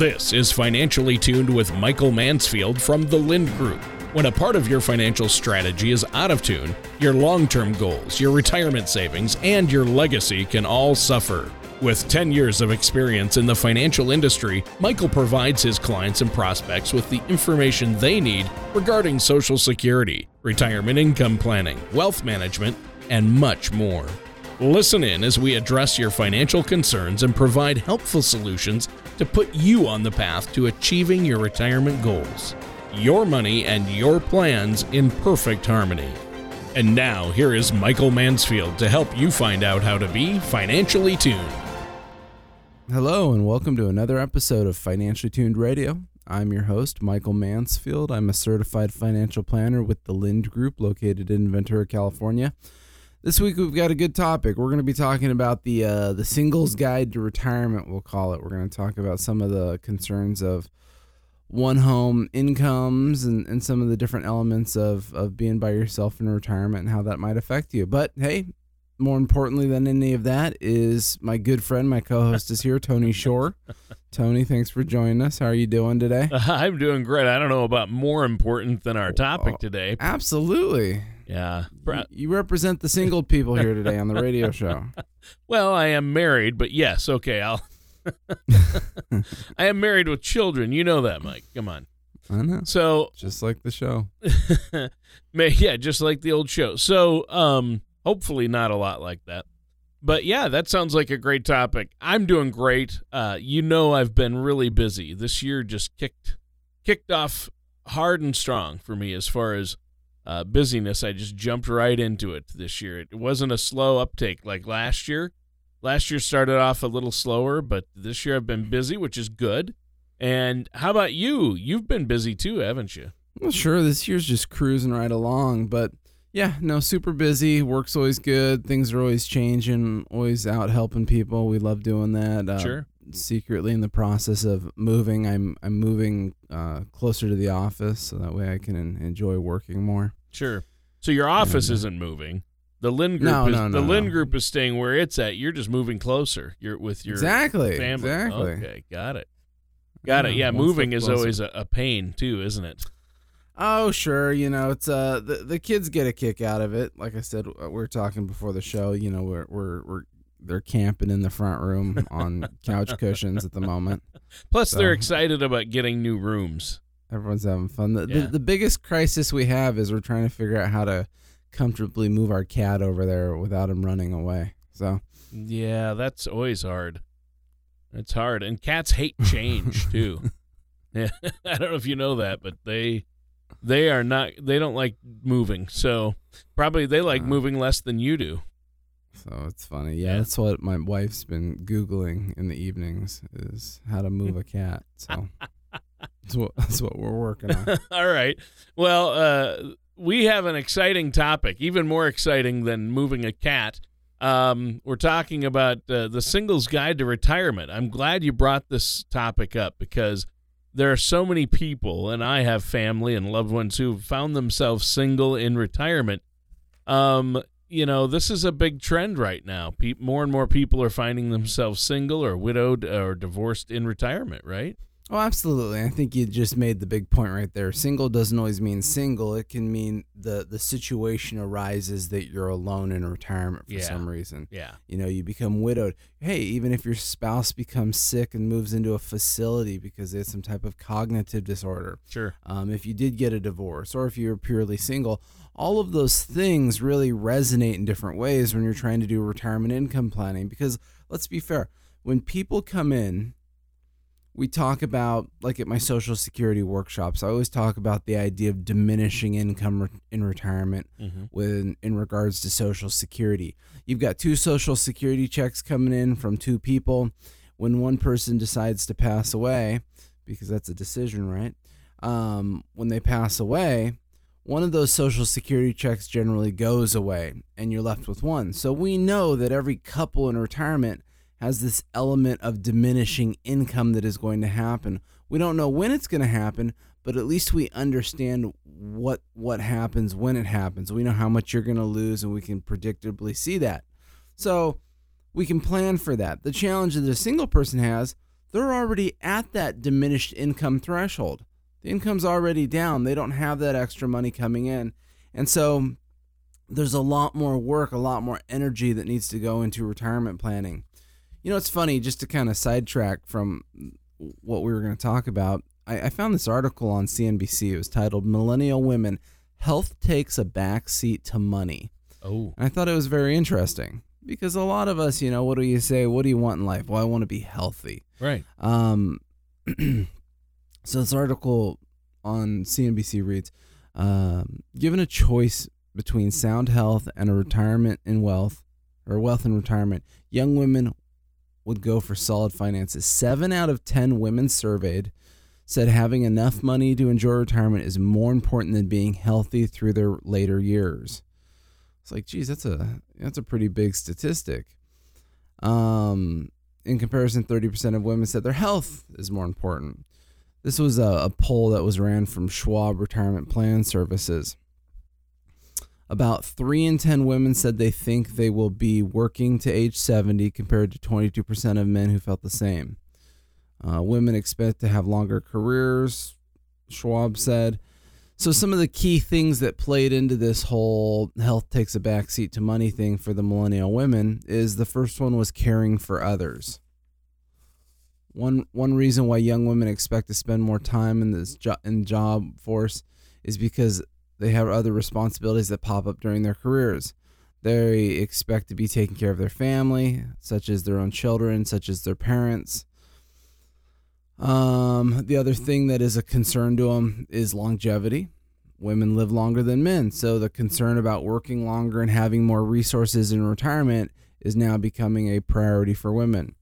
This is Financially Tuned with Michael Mansfield from the Lynd Group. When a part of your financial strategy is out of tune, your long term goals, your retirement savings, and your legacy can all suffer. With 10 years of experience in the financial industry, Michael provides his clients and prospects with the information they need regarding Social Security, retirement income planning, wealth management, and much more. Listen in as we address your financial concerns and provide helpful solutions to put you on the path to achieving your retirement goals. Your money and your plans in perfect harmony. And now, here is Michael Mansfield to help you find out how to be financially tuned. Hello, and welcome to another episode of Financially Tuned Radio. I'm your host, Michael Mansfield. I'm a certified financial planner with the Lynd Group located in Ventura, California. This week we've got a good topic. We're going to be talking about the uh, the singles guide to retirement. We'll call it. We're going to talk about some of the concerns of one home incomes and, and some of the different elements of, of being by yourself in retirement and how that might affect you. But hey, more importantly than any of that is my good friend, my co-host is here, Tony Shore. Tony, thanks for joining us. How are you doing today? I'm doing great. I don't know about more important than our topic Oh, today. Absolutely. Yeah. You- You represent the single people here today on the radio show. Well, I am married, but yes, okay, I'll. I am married with children. You know that, Mike. Come on. I know. So, Just like the show. may- yeah, just like the old show. So, um, hopefully not a lot like that. But yeah, that sounds like a great topic. I'm doing great. Uh, you know, I've been really busy. This year just kicked kicked off hard and strong for me as far as uh, busyness. I just jumped right into it this year. It wasn't a slow uptake like last year. Last year started off a little slower, but this year I've been busy, which is good. And how about you? You've been busy too, haven't you? Well, sure, this year's just cruising right along, but yeah, no, super busy. Work's always good. Things are always changing. Always out helping people. We love doing that. Uh, Sure. Secretly in the process of moving, I'm I'm moving uh, closer to the office so that way I can enjoy working more. Sure. So your office isn't moving. The Lynd group No, is no, the no, Lynd group is staying where it's at. You're just moving closer. You're with your exactly. family. Exactly. Okay, got it. Got it. Yeah, moving is always a, a pain too, isn't it? Oh, sure. You know, it's uh the, the kids get a kick out of it. Like I said, uh, we're talking before the show. You know, we're we're we're they're camping in the front room on couch cushions at the moment. Plus, they're excited about getting new rooms. Everyone's having fun. The, Yeah. the the biggest crisis we have is we're trying to figure out how to comfortably move our cat over there without him running away. So Yeah, that's always hard. It's hard, and cats hate change too. Yeah, I don't know if you know that, but they they are not. They don't like moving. So probably they like Uh. moving less than you do. so it's funny. Yeah, Yeah. that's what my wife's been googling in the evenings is how to move a cat. So that's what that's what we're working on. All right. Well, uh, we have an exciting topic, even more exciting than moving a cat. Um, we're talking about uh, the singles guide to retirement. I'm glad you brought this topic up because there are so many people, and I have family and loved ones who found themselves single in retirement. Um, you know, this is a big trend right now. Pe- more and more people are finding themselves single or widowed or divorced in retirement, right? Oh, absolutely. I think you just made the big point right there. Single doesn't always mean single. It can mean the the situation arises that you're alone in retirement for Yeah. some reason. Yeah. You know, you become widowed. Hey, even if your spouse becomes sick and moves into a facility because they had some type of cognitive disorder, Sure. um, if you did get a divorce, or if you're purely single, all of those things really resonate in different ways when you're trying to do retirement income planning. Because let's be fair, when people come in, we talk about, like at my Social Security workshops, I always talk about the idea of diminishing income re- in retirement Mm-hmm. with in regards to social security. You've got two social security checks coming in from two people. When one person decides to pass away, because that's a decision, right? Um, when they pass away, one of those social security checks generally goes away and you're left with one. So we know that every couple in retirement has this element of diminishing income that is going to happen. We don't know when it's going to happen, but at least we understand what what happens when it happens. We know how much you're going to lose and we can predictably see that. So we can plan for that. The challenge that a single person has, they're already at that diminished income threshold. The income's already down. They don't have that extra money coming in. And so there's a lot more work, a lot more energy that needs to go into retirement planning. You know, it's funny, just to kind of sidetrack from what we were going to talk about. I, I found this article on CNBC. It was titled Millennial Women Health Takes a Backseat to Money. Oh. And I thought it was very interesting because a lot of us, you know, what do you say? What do you want in life? Well, I want to be healthy. Right. Um, so this article on CNBC reads, um, given a choice between sound health and a retirement in wealth, or wealth and retirement, young women would go for solid finances. Seven out of ten women surveyed said having enough money to enjoy retirement is more important than being healthy through their later years. It's like, geez, that's a that's a pretty big statistic. Um, in comparison, 30% of women said their health is more important. This was a, a poll that was ran from Schwab Retirement Plan Services. About 3 in 10 women said they think they will be working to age 70, compared to 22% of men who felt the same. Uh, women expect to have longer careers, Schwab said. So, some of the key things that played into this whole health takes a backseat to money thing for the millennial women is the first one was caring for others. One one reason why young women expect to spend more time in this jo- in job force is because they have other responsibilities that pop up during their careers. They expect to be taking care of their family, such as their own children, such as their parents. Um, the other thing that is a concern to them is longevity. Women live longer than men, so the concern about working longer and having more resources in retirement is now becoming a priority for women.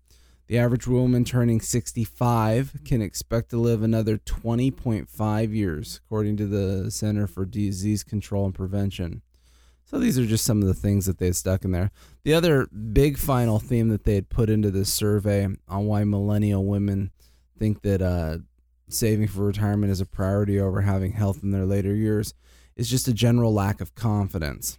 The average woman turning 65 can expect to live another 20.5 years, according to the Center for Disease Control and Prevention. So these are just some of the things that they stuck in there. The other big final theme that they had put into this survey on why millennial women think that uh, saving for retirement is a priority over having health in their later years is just a general lack of confidence.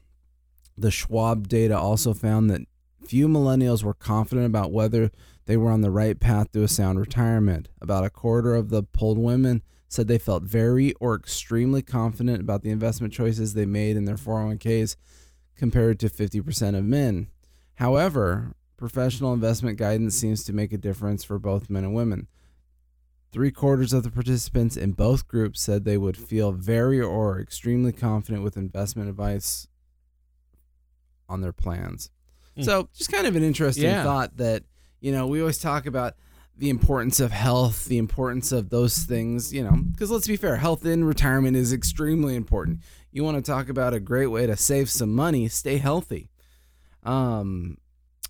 The Schwab data also found that few millennials were confident about whether they were on the right path to a sound retirement. About a quarter of the polled women said they felt very or extremely confident about the investment choices they made in their 401ks compared to 50% of men. However, professional investment guidance seems to make a difference for both men and women. Three quarters of the participants in both groups said they would feel very or extremely confident with investment advice on their plans. Mm. So, just kind of an interesting yeah. thought that, you know, we always talk about the importance of health, the importance of those things, you know, because let's be fair, health in retirement is extremely important. You want to talk about a great way to save some money, stay healthy. Um,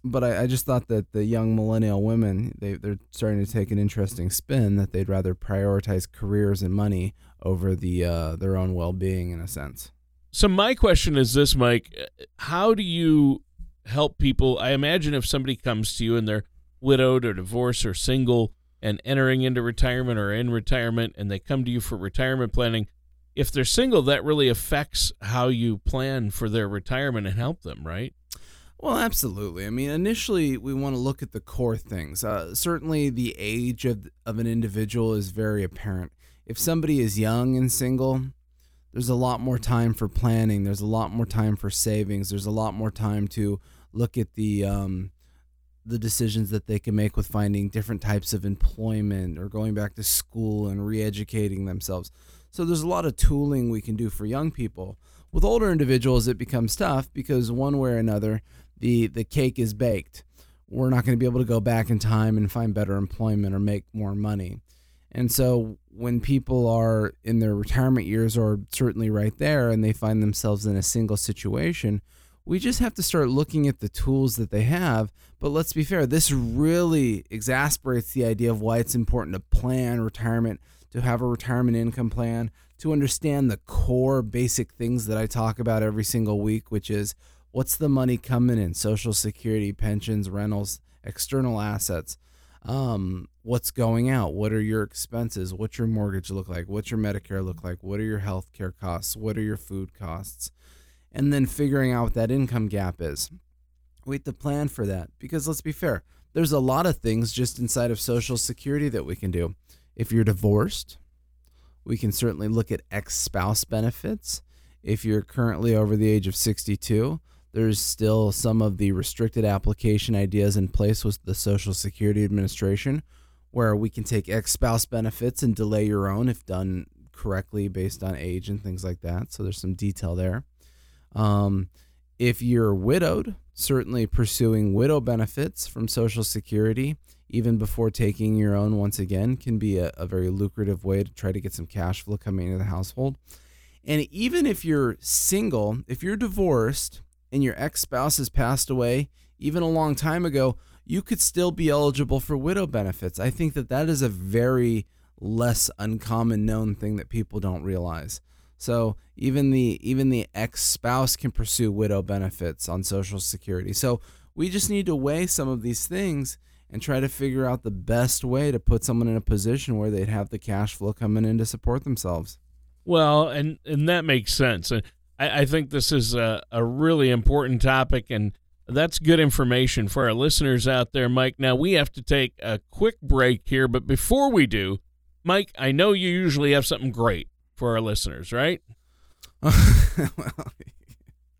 but I, I, just thought that the young millennial women they, they're starting to take an interesting spin that they'd rather prioritize careers and money over the uh, their own well-being in a sense so my question is this mike how do you help people i imagine if somebody comes to you and they're widowed or divorced or single and entering into retirement or in retirement and they come to you for retirement planning if they're single that really affects how you plan for their retirement and help them right well, absolutely. I mean, initially, we want to look at the core things. Uh, certainly, the age of, of an individual is very apparent. If somebody is young and single, there's a lot more time for planning. There's a lot more time for savings. There's a lot more time to look at the um, the decisions that they can make with finding different types of employment or going back to school and re-educating themselves. So there's a lot of tooling we can do for young people. With older individuals, it becomes tough because one way or another, the the cake is baked. We're not going to be able to go back in time and find better employment or make more money. And so when people are in their retirement years or certainly right there and they find themselves in a single situation, we just have to start looking at the tools that they have. But let's be fair, this really exasperates the idea of why it's important to plan retirement, to have a retirement income plan, to understand the core basic things that I talk about every single week, which is what's the money coming in? Social security pensions rentals external assets. Um, what's going out? What are your expenses? What's your mortgage look like? What's your medicare look like? What are your health care costs? What are your food costs and then figuring out what that income gap is we have to plan for that because let's be fair there's a lot of things just inside of Social Security that we can do. If you're divorced, we can certainly look at ex spouse benefits. If you're currently over the age of 62, there's still some of the restricted application ideas in place with the Social Security Administration where we can take ex spouse benefits and delay your own if done correctly based on age and things like that. So there's some detail there. Um, if you're widowed, certainly pursuing widow benefits from Social Security, even before taking your own, once again, can be a, a very lucrative way to try to get some cash flow coming into the household. And even if you're single, if you're divorced and your ex spouse has passed away, even a long time ago, you could still be eligible for widow benefits. I think that that is a very less uncommon known thing that people don't realize. So even the even the ex-spouse can pursue widow benefits on social security. So we just need to weigh some of these things and try to figure out the best way to put someone in a position where they'd have the cash flow coming in to support themselves. Well, and and that makes sense. Uh, I, I think this is a, a really important topic, and that's good information for our listeners out there, Mike. Now we have to take a quick break here, but before we do, Mike, I know you usually have something great for our listeners, right? well,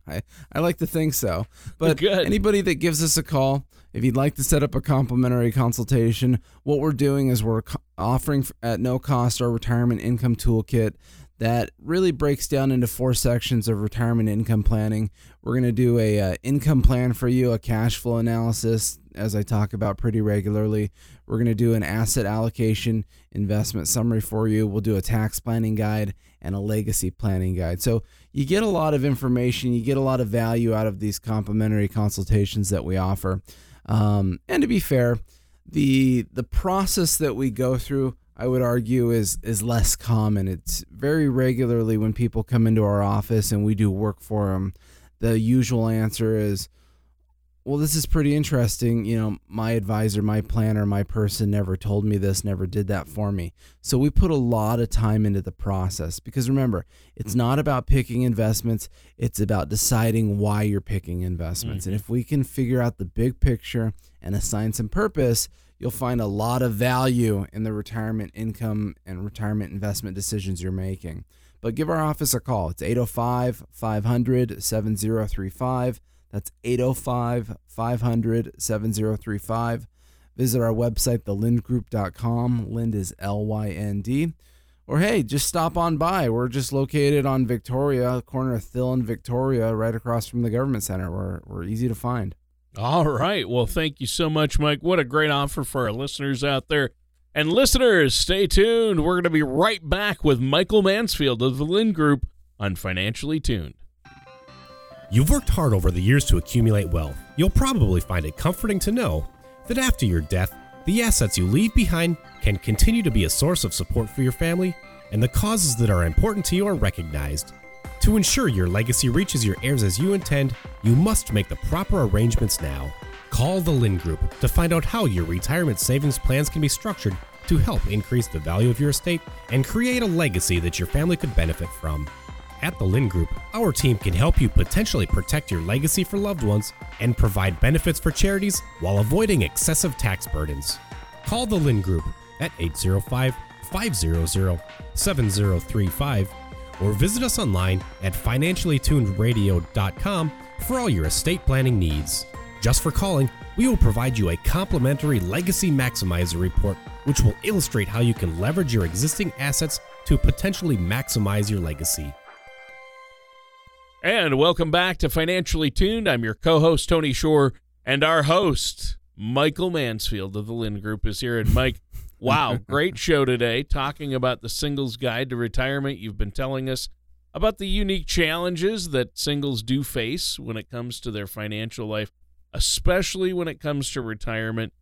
I, I like to think so. But Good. anybody that gives us a call, if you'd like to set up a complimentary consultation, what we're doing is we're offering at no cost our retirement income toolkit that really breaks down into four sections of retirement income planning. We're going to do a uh, income plan for you, a cash flow analysis, as I talk about pretty regularly. We're going to do an asset allocation investment summary for you. We'll do a tax planning guide and a legacy planning guide. So you get a lot of information, you get a lot of value out of these complimentary consultations that we offer. Um, and to be fair, the the process that we go through, I would argue, is is less common. It's very regularly when people come into our office and we do work for them. The usual answer is, well, this is pretty interesting. You know, my advisor, my planner, my person never told me this, never did that for me. So we put a lot of time into the process because remember, it's not about picking investments, it's about deciding why you're picking investments. Mm-hmm. And if we can figure out the big picture and assign some purpose, you'll find a lot of value in the retirement income and retirement investment decisions you're making. But give our office a call. It's 805 500 7035. That's 805 500 7035. Visit our website, thelyndgroup.com. Lynd is L Y N D. Or hey, just stop on by. We're just located on Victoria, corner of Thill and Victoria, right across from the government center. We're, we're easy to find. All right. Well, thank you so much, Mike. What a great offer for our listeners out there. And listeners, stay tuned. We're going to be right back with Michael Mansfield of the Lynd Group on Financially Tuned. You've worked hard over the years to accumulate wealth. You'll probably find it comforting to know that after your death, the assets you leave behind can continue to be a source of support for your family, and the causes that are important to you are recognized. To ensure your legacy reaches your heirs as you intend, you must make the proper arrangements now. Call the Lynd Group to find out how your retirement savings plans can be structured to help increase the value of your estate and create a legacy that your family could benefit from. At the Lynd Group, our team can help you potentially protect your legacy for loved ones and provide benefits for charities while avoiding excessive tax burdens. Call the Lynd Group at 805 500 7035 or visit us online at financiallytunedradio.com for all your estate planning needs. Just for calling, we will provide you a complimentary Legacy Maximizer report, which will illustrate how you can leverage your existing assets to potentially maximize your legacy. And welcome back to Financially Tuned. I'm your co host, Tony Shore, and our host, Michael Mansfield of the Lynd Group, is here. And Mike, wow, great show today talking about the singles guide to retirement. You've been telling us about the unique challenges that singles do face when it comes to their financial life, especially when it comes to retirement.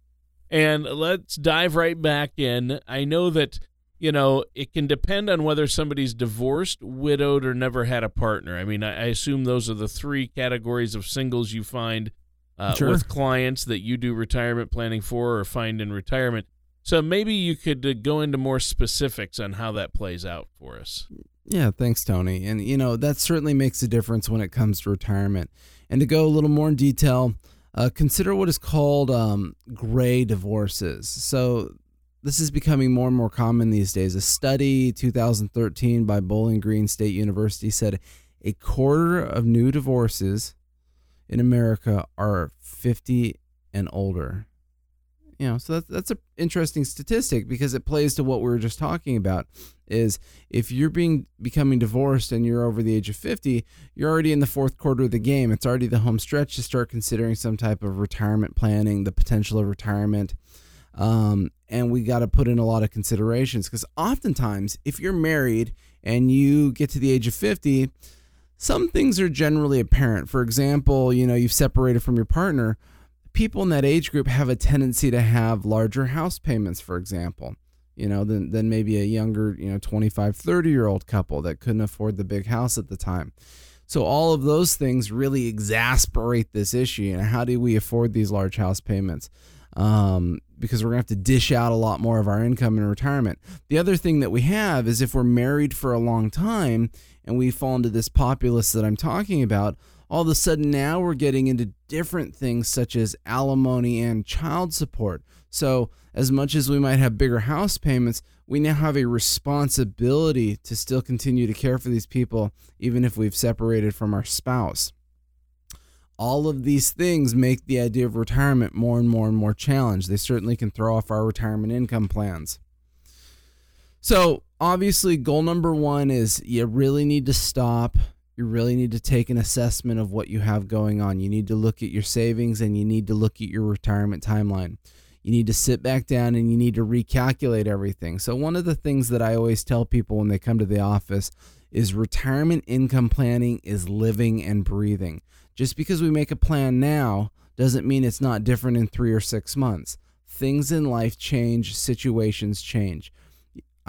And let's dive right back in. I know that you know, it can depend on whether somebody's divorced, widowed, or never had a partner. I mean, I, assume those are the three categories of singles you find uh, sure. with clients that you do retirement planning for or find in retirement. So maybe you could uh, go into more specifics on how that plays out for us. Yeah, thanks, Tony. And, you know, that certainly makes a difference when it comes to retirement. And to go a little more in detail, Uh, consider what is called um, gray divorces. So, this is becoming more and more common these days. A study 2013 by Bowling Green State University said a quarter of new divorces in America are 50 and older. You know, so that's that's an interesting statistic because it plays to what we were just talking about. Is if you're being becoming divorced and you're over the age of 50, you're already in the fourth quarter of the game. It's already the home stretch to start considering some type of retirement planning, the potential of retirement. Um, and we got to put in a lot of considerations because oftentimes, if you're married and you get to the age of 50, some things are generally apparent. For example, you know, you've separated from your partner. People in that age group have a tendency to have larger house payments, for example, you know, than, than maybe a younger, you know, 25, 30 year old couple that couldn't afford the big house at the time. So all of those things really exasperate this issue. Know, how do we afford these large house payments? Um, because we're going to have to dish out a lot more of our income in retirement. The other thing that we have is if we're married for a long time and we fall into this populace that I'm talking about, all of a sudden now we're getting into different things such as alimony and child support. So, as much as we might have bigger house payments, we now have a responsibility to still continue to care for these people, even if we've separated from our spouse all of these things make the idea of retirement more and more and more challenged. They certainly can throw off our retirement income plans. So, obviously, goal number one is you really need to stop. You really need to take an assessment of what you have going on. You need to look at your savings and you need to look at your retirement timeline. You need to sit back down and you need to recalculate everything. So, one of the things that I always tell people when they come to the office is retirement income planning is living and breathing. Just because we make a plan now doesn't mean it's not different in three or six months. Things in life change, situations change.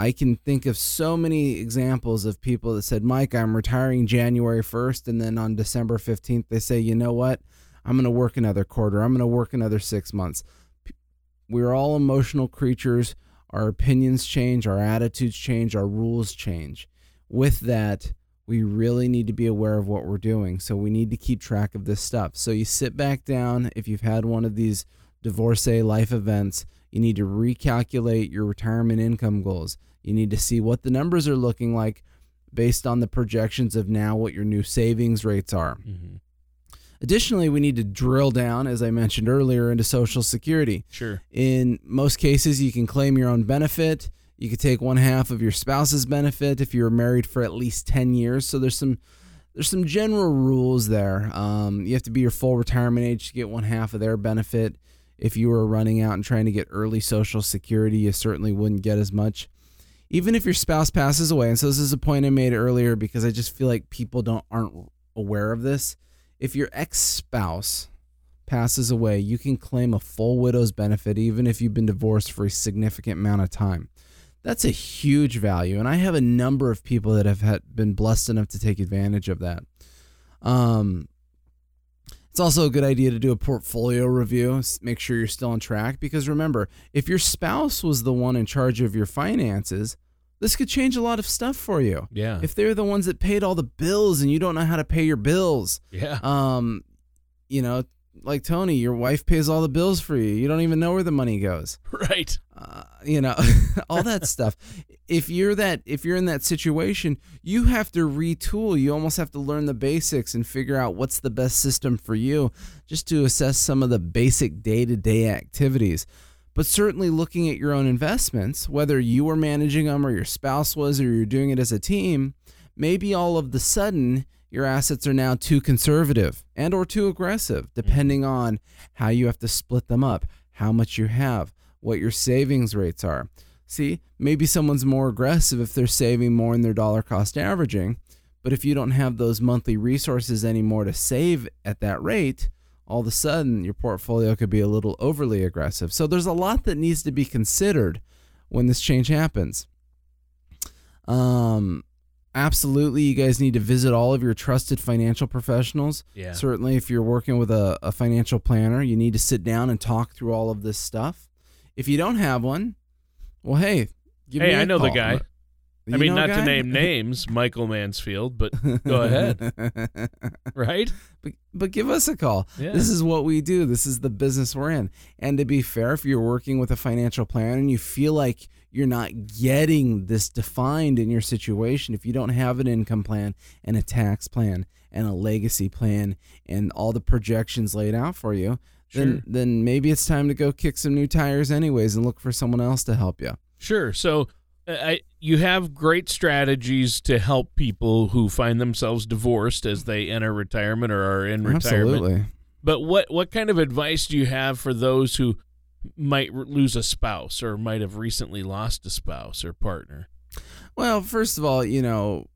I can think of so many examples of people that said, Mike, I'm retiring January 1st. And then on December 15th, they say, you know what? I'm going to work another quarter. I'm going to work another six months. We're all emotional creatures. Our opinions change, our attitudes change, our rules change. With that, we really need to be aware of what we're doing. So we need to keep track of this stuff. So you sit back down if you've had one of these divorcee life events, you need to recalculate your retirement income goals. You need to see what the numbers are looking like based on the projections of now what your new savings rates are. Mm-hmm. Additionally, we need to drill down, as I mentioned earlier, into Social Security. Sure. In most cases, you can claim your own benefit. You could take one half of your spouse's benefit if you were married for at least 10 years. So there's some there's some general rules there. Um, you have to be your full retirement age to get one half of their benefit. If you were running out and trying to get early Social Security, you certainly wouldn't get as much. Even if your spouse passes away, and so this is a point I made earlier because I just feel like people don't aren't aware of this. If your ex-spouse passes away, you can claim a full widow's benefit even if you've been divorced for a significant amount of time that's a huge value. And I have a number of people that have had, been blessed enough to take advantage of that. Um, it's also a good idea to do a portfolio review, make sure you're still on track. Because remember, if your spouse was the one in charge of your finances, this could change a lot of stuff for you. Yeah. If they're the ones that paid all the bills and you don't know how to pay your bills. Yeah. Um, you know, like Tony, your wife pays all the bills for you. You don't even know where the money goes. Right. Uh, you know, all that stuff. If you're that if you're in that situation, you have to retool. You almost have to learn the basics and figure out what's the best system for you just to assess some of the basic day-to-day activities. But certainly looking at your own investments, whether you were managing them or your spouse was or you're doing it as a team, maybe all of the sudden your assets are now too conservative and or too aggressive mm-hmm. depending on how you have to split them up how much you have what your savings rates are. See maybe someone's more aggressive if they're saving more in their dollar cost averaging but if you don't have those monthly resources anymore to save at that rate all of a sudden your portfolio could be a little overly aggressive. So there's a lot that needs to be considered when this change happens. Um absolutely you guys need to visit all of your trusted financial professionals yeah certainly if you're working with a, a financial planner you need to sit down and talk through all of this stuff if you don't have one well hey hey i know call. the guy I mean, not to name names, Michael Mansfield, but go ahead. right? But, but give us a call. Yeah. This is what we do. This is the business we're in. And to be fair, if you're working with a financial plan and you feel like you're not getting this defined in your situation, if you don't have an income plan and a tax plan and a legacy plan and all the projections laid out for you, sure. then then maybe it's time to go kick some new tires anyways and look for someone else to help you. Sure. So uh, I, you have great strategies to help people who find themselves divorced as they enter retirement or are in retirement. Absolutely. But what what kind of advice do you have for those who might lose a spouse or might have recently lost a spouse or partner? Well, first of all, you know,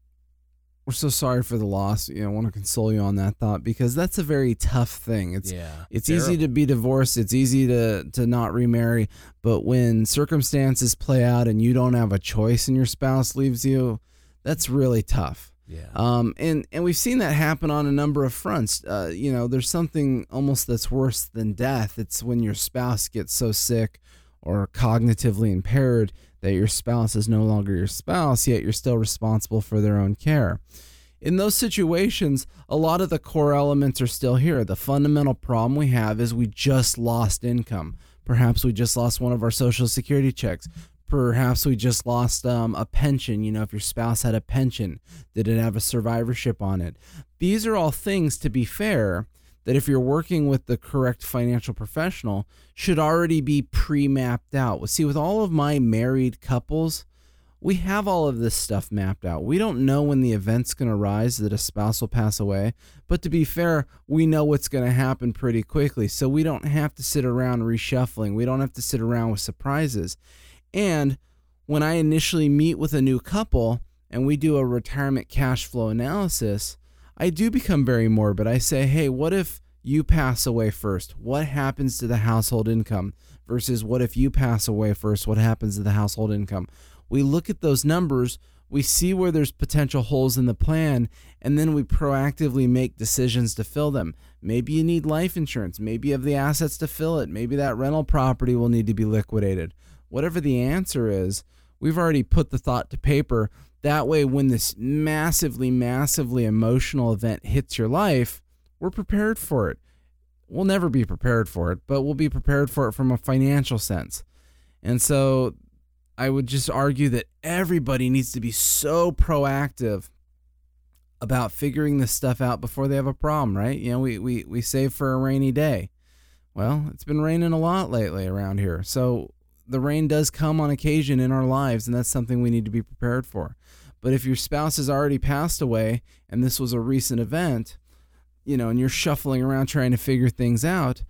we're so sorry for the loss. You know, I want to console you on that thought because that's a very tough thing. It's yeah, it's terrible. easy to be divorced. It's easy to to not remarry, but when circumstances play out and you don't have a choice and your spouse leaves you, that's really tough. Yeah. Um. And and we've seen that happen on a number of fronts. Uh. You know, there's something almost that's worse than death. It's when your spouse gets so sick or cognitively impaired that your spouse is no longer your spouse, yet you're still responsible for their own care. In those situations, a lot of the core elements are still here. The fundamental problem we have is we just lost income. Perhaps we just lost one of our social security checks. Perhaps we just lost um, a pension. You know, if your spouse had a pension, did it have a survivorship on it? These are all things, to be fair, that if you're working with the correct financial professional should already be pre-mapped out. See, with all of my married couples, we have all of this stuff mapped out. We don't know when the event's going to rise that a spouse will pass away, but to be fair, we know what's going to happen pretty quickly. So we don't have to sit around reshuffling. We don't have to sit around with surprises. And when I initially meet with a new couple and we do a retirement cash flow analysis, I do become very morbid. I say, hey, what if you pass away first? What happens to the household income? Versus what if you pass away first? What happens to the household income? We look at those numbers, we see where there's potential holes in the plan, and then we proactively make decisions to fill them. Maybe you need life insurance. Maybe you have the assets to fill it. Maybe that rental property will need to be liquidated. Whatever the answer is, we've already put the thought to paper that way, when this massively, massively emotional event hits your life, we're prepared for it. We'll never be prepared for it, but we'll be prepared for it from a financial sense. And so I would just argue that everybody needs to be so proactive about figuring this stuff out before they have a problem, right? You know, we, we, we save for a rainy day. Well, it's been raining a lot lately around here. So the rain does come on occasion in our lives, and that's something we need to be prepared for. But if your spouse has already passed away and this was a recent event, you know, and you're shuffling around trying to figure things out,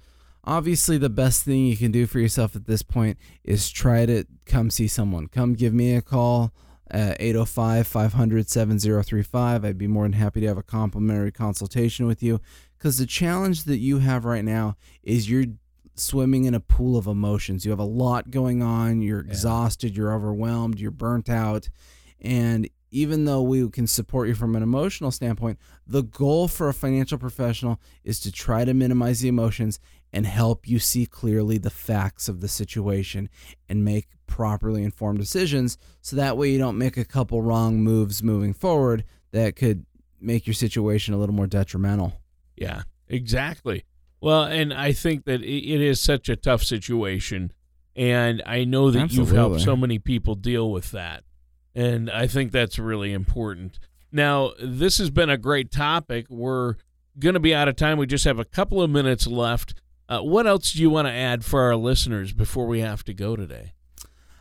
obviously the best thing you can do for yourself at this point is try to come see someone. Come give me a call at 805 500 7035. I'd be more than happy to have a complimentary consultation with you because the challenge that you have right now is you're swimming in a pool of emotions. You have a lot going on, you're exhausted, you're overwhelmed, you're burnt out. And even though we can support you from an emotional standpoint, the goal for a financial professional is to try to minimize the emotions and help you see clearly the facts of the situation and make properly informed decisions so that way you don't make a couple wrong moves moving forward that could make your situation a little more detrimental. Yeah, exactly. Well, and I think that it is such a tough situation and I know that Absolutely. you've helped so many people deal with that. And I think that's really important. Now, this has been a great topic. We're going to be out of time. We just have a couple of minutes left. Uh, what else do you want to add for our listeners before we have to go today?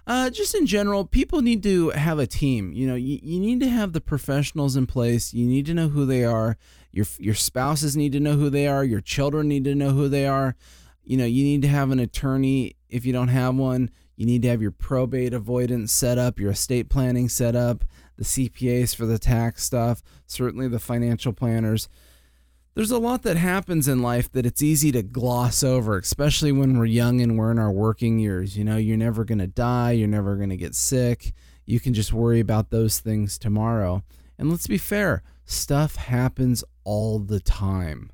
Uh, just in general, people need to have a team. You know, you, you need to have the professionals in place. You need to know who they are. Your your spouses need to know who they are. Your children need to know who they are. You know, you need to have an attorney if you don't have one. You need to have your probate avoidance set up, your estate planning set up, the CPAs for the tax stuff, certainly the financial planners. There's a lot that happens in life that it's easy to gloss over, especially when we're young and we're in our working years. You know, you're never going to die, you're never going to get sick. You can just worry about those things tomorrow. And let's be fair, stuff happens all the time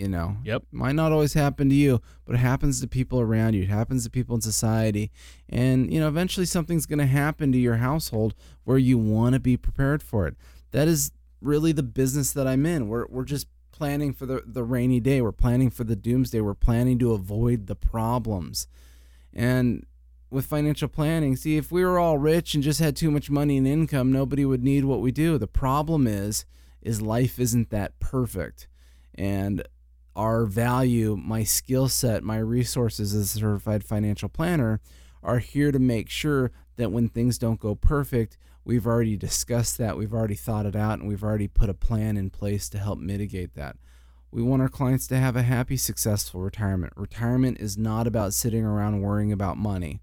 you know. Yep. Might not always happen to you, but it happens to people around you. It happens to people in society. And, you know, eventually something's going to happen to your household where you want to be prepared for it. That is really the business that I'm in. We're, we're just planning for the, the rainy day. We're planning for the doomsday. We're planning to avoid the problems. And with financial planning, see, if we were all rich and just had too much money and income, nobody would need what we do. The problem is, is life isn't that perfect. And our value, my skill set, my resources as a certified financial planner are here to make sure that when things don't go perfect, we've already discussed that, we've already thought it out, and we've already put a plan in place to help mitigate that. We want our clients to have a happy, successful retirement. Retirement is not about sitting around worrying about money.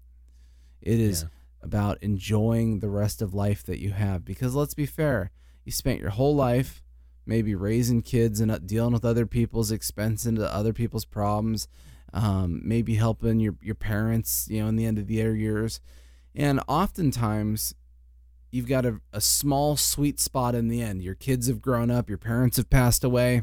It is Yeah. about enjoying the rest of life that you have. Because let's be fair, you spent your whole life maybe raising kids and uh, dealing with other people's expense and other people's problems, um, maybe helping your, your parents, you know, in the end of the year years. And oftentimes, you've got a, a small sweet spot in the end. Your kids have grown up, your parents have passed away,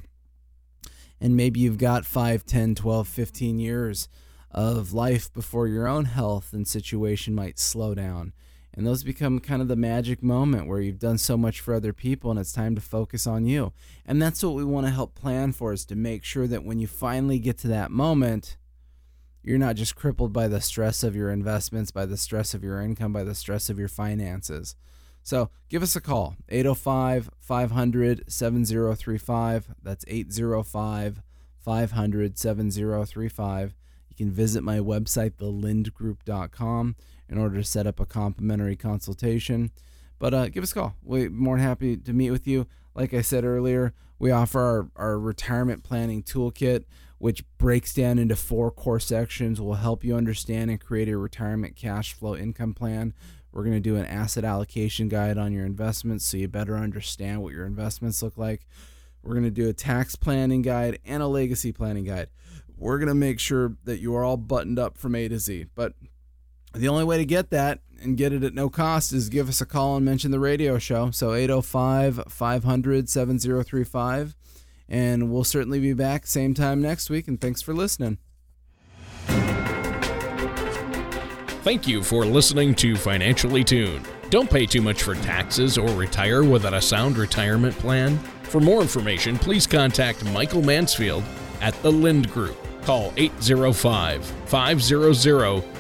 and maybe you've got 5, 10, 12, 15 years of life before your own health and situation might slow down. And those become kind of the magic moment where you've done so much for other people and it's time to focus on you. And that's what we want to help plan for is to make sure that when you finally get to that moment, you're not just crippled by the stress of your investments, by the stress of your income, by the stress of your finances. So give us a call, 805 500 7035. That's 805 500 7035. You can visit my website, thelyndgroup.com, in order to set up a complimentary consultation. But uh, give us a call. We're more than happy to meet with you. Like I said earlier, we offer our, our retirement planning toolkit, which breaks down into four core sections, will help you understand and create a retirement cash flow income plan. We're going to do an asset allocation guide on your investments so you better understand what your investments look like. We're going to do a tax planning guide and a legacy planning guide. We're going to make sure that you are all buttoned up from A to Z. But the only way to get that and get it at no cost is give us a call and mention the radio show. So 805 500 7035. And we'll certainly be back same time next week. And thanks for listening. Thank you for listening to Financially Tuned. Don't pay too much for taxes or retire without a sound retirement plan. For more information, please contact Michael Mansfield at the Lynd Group. Call 805 500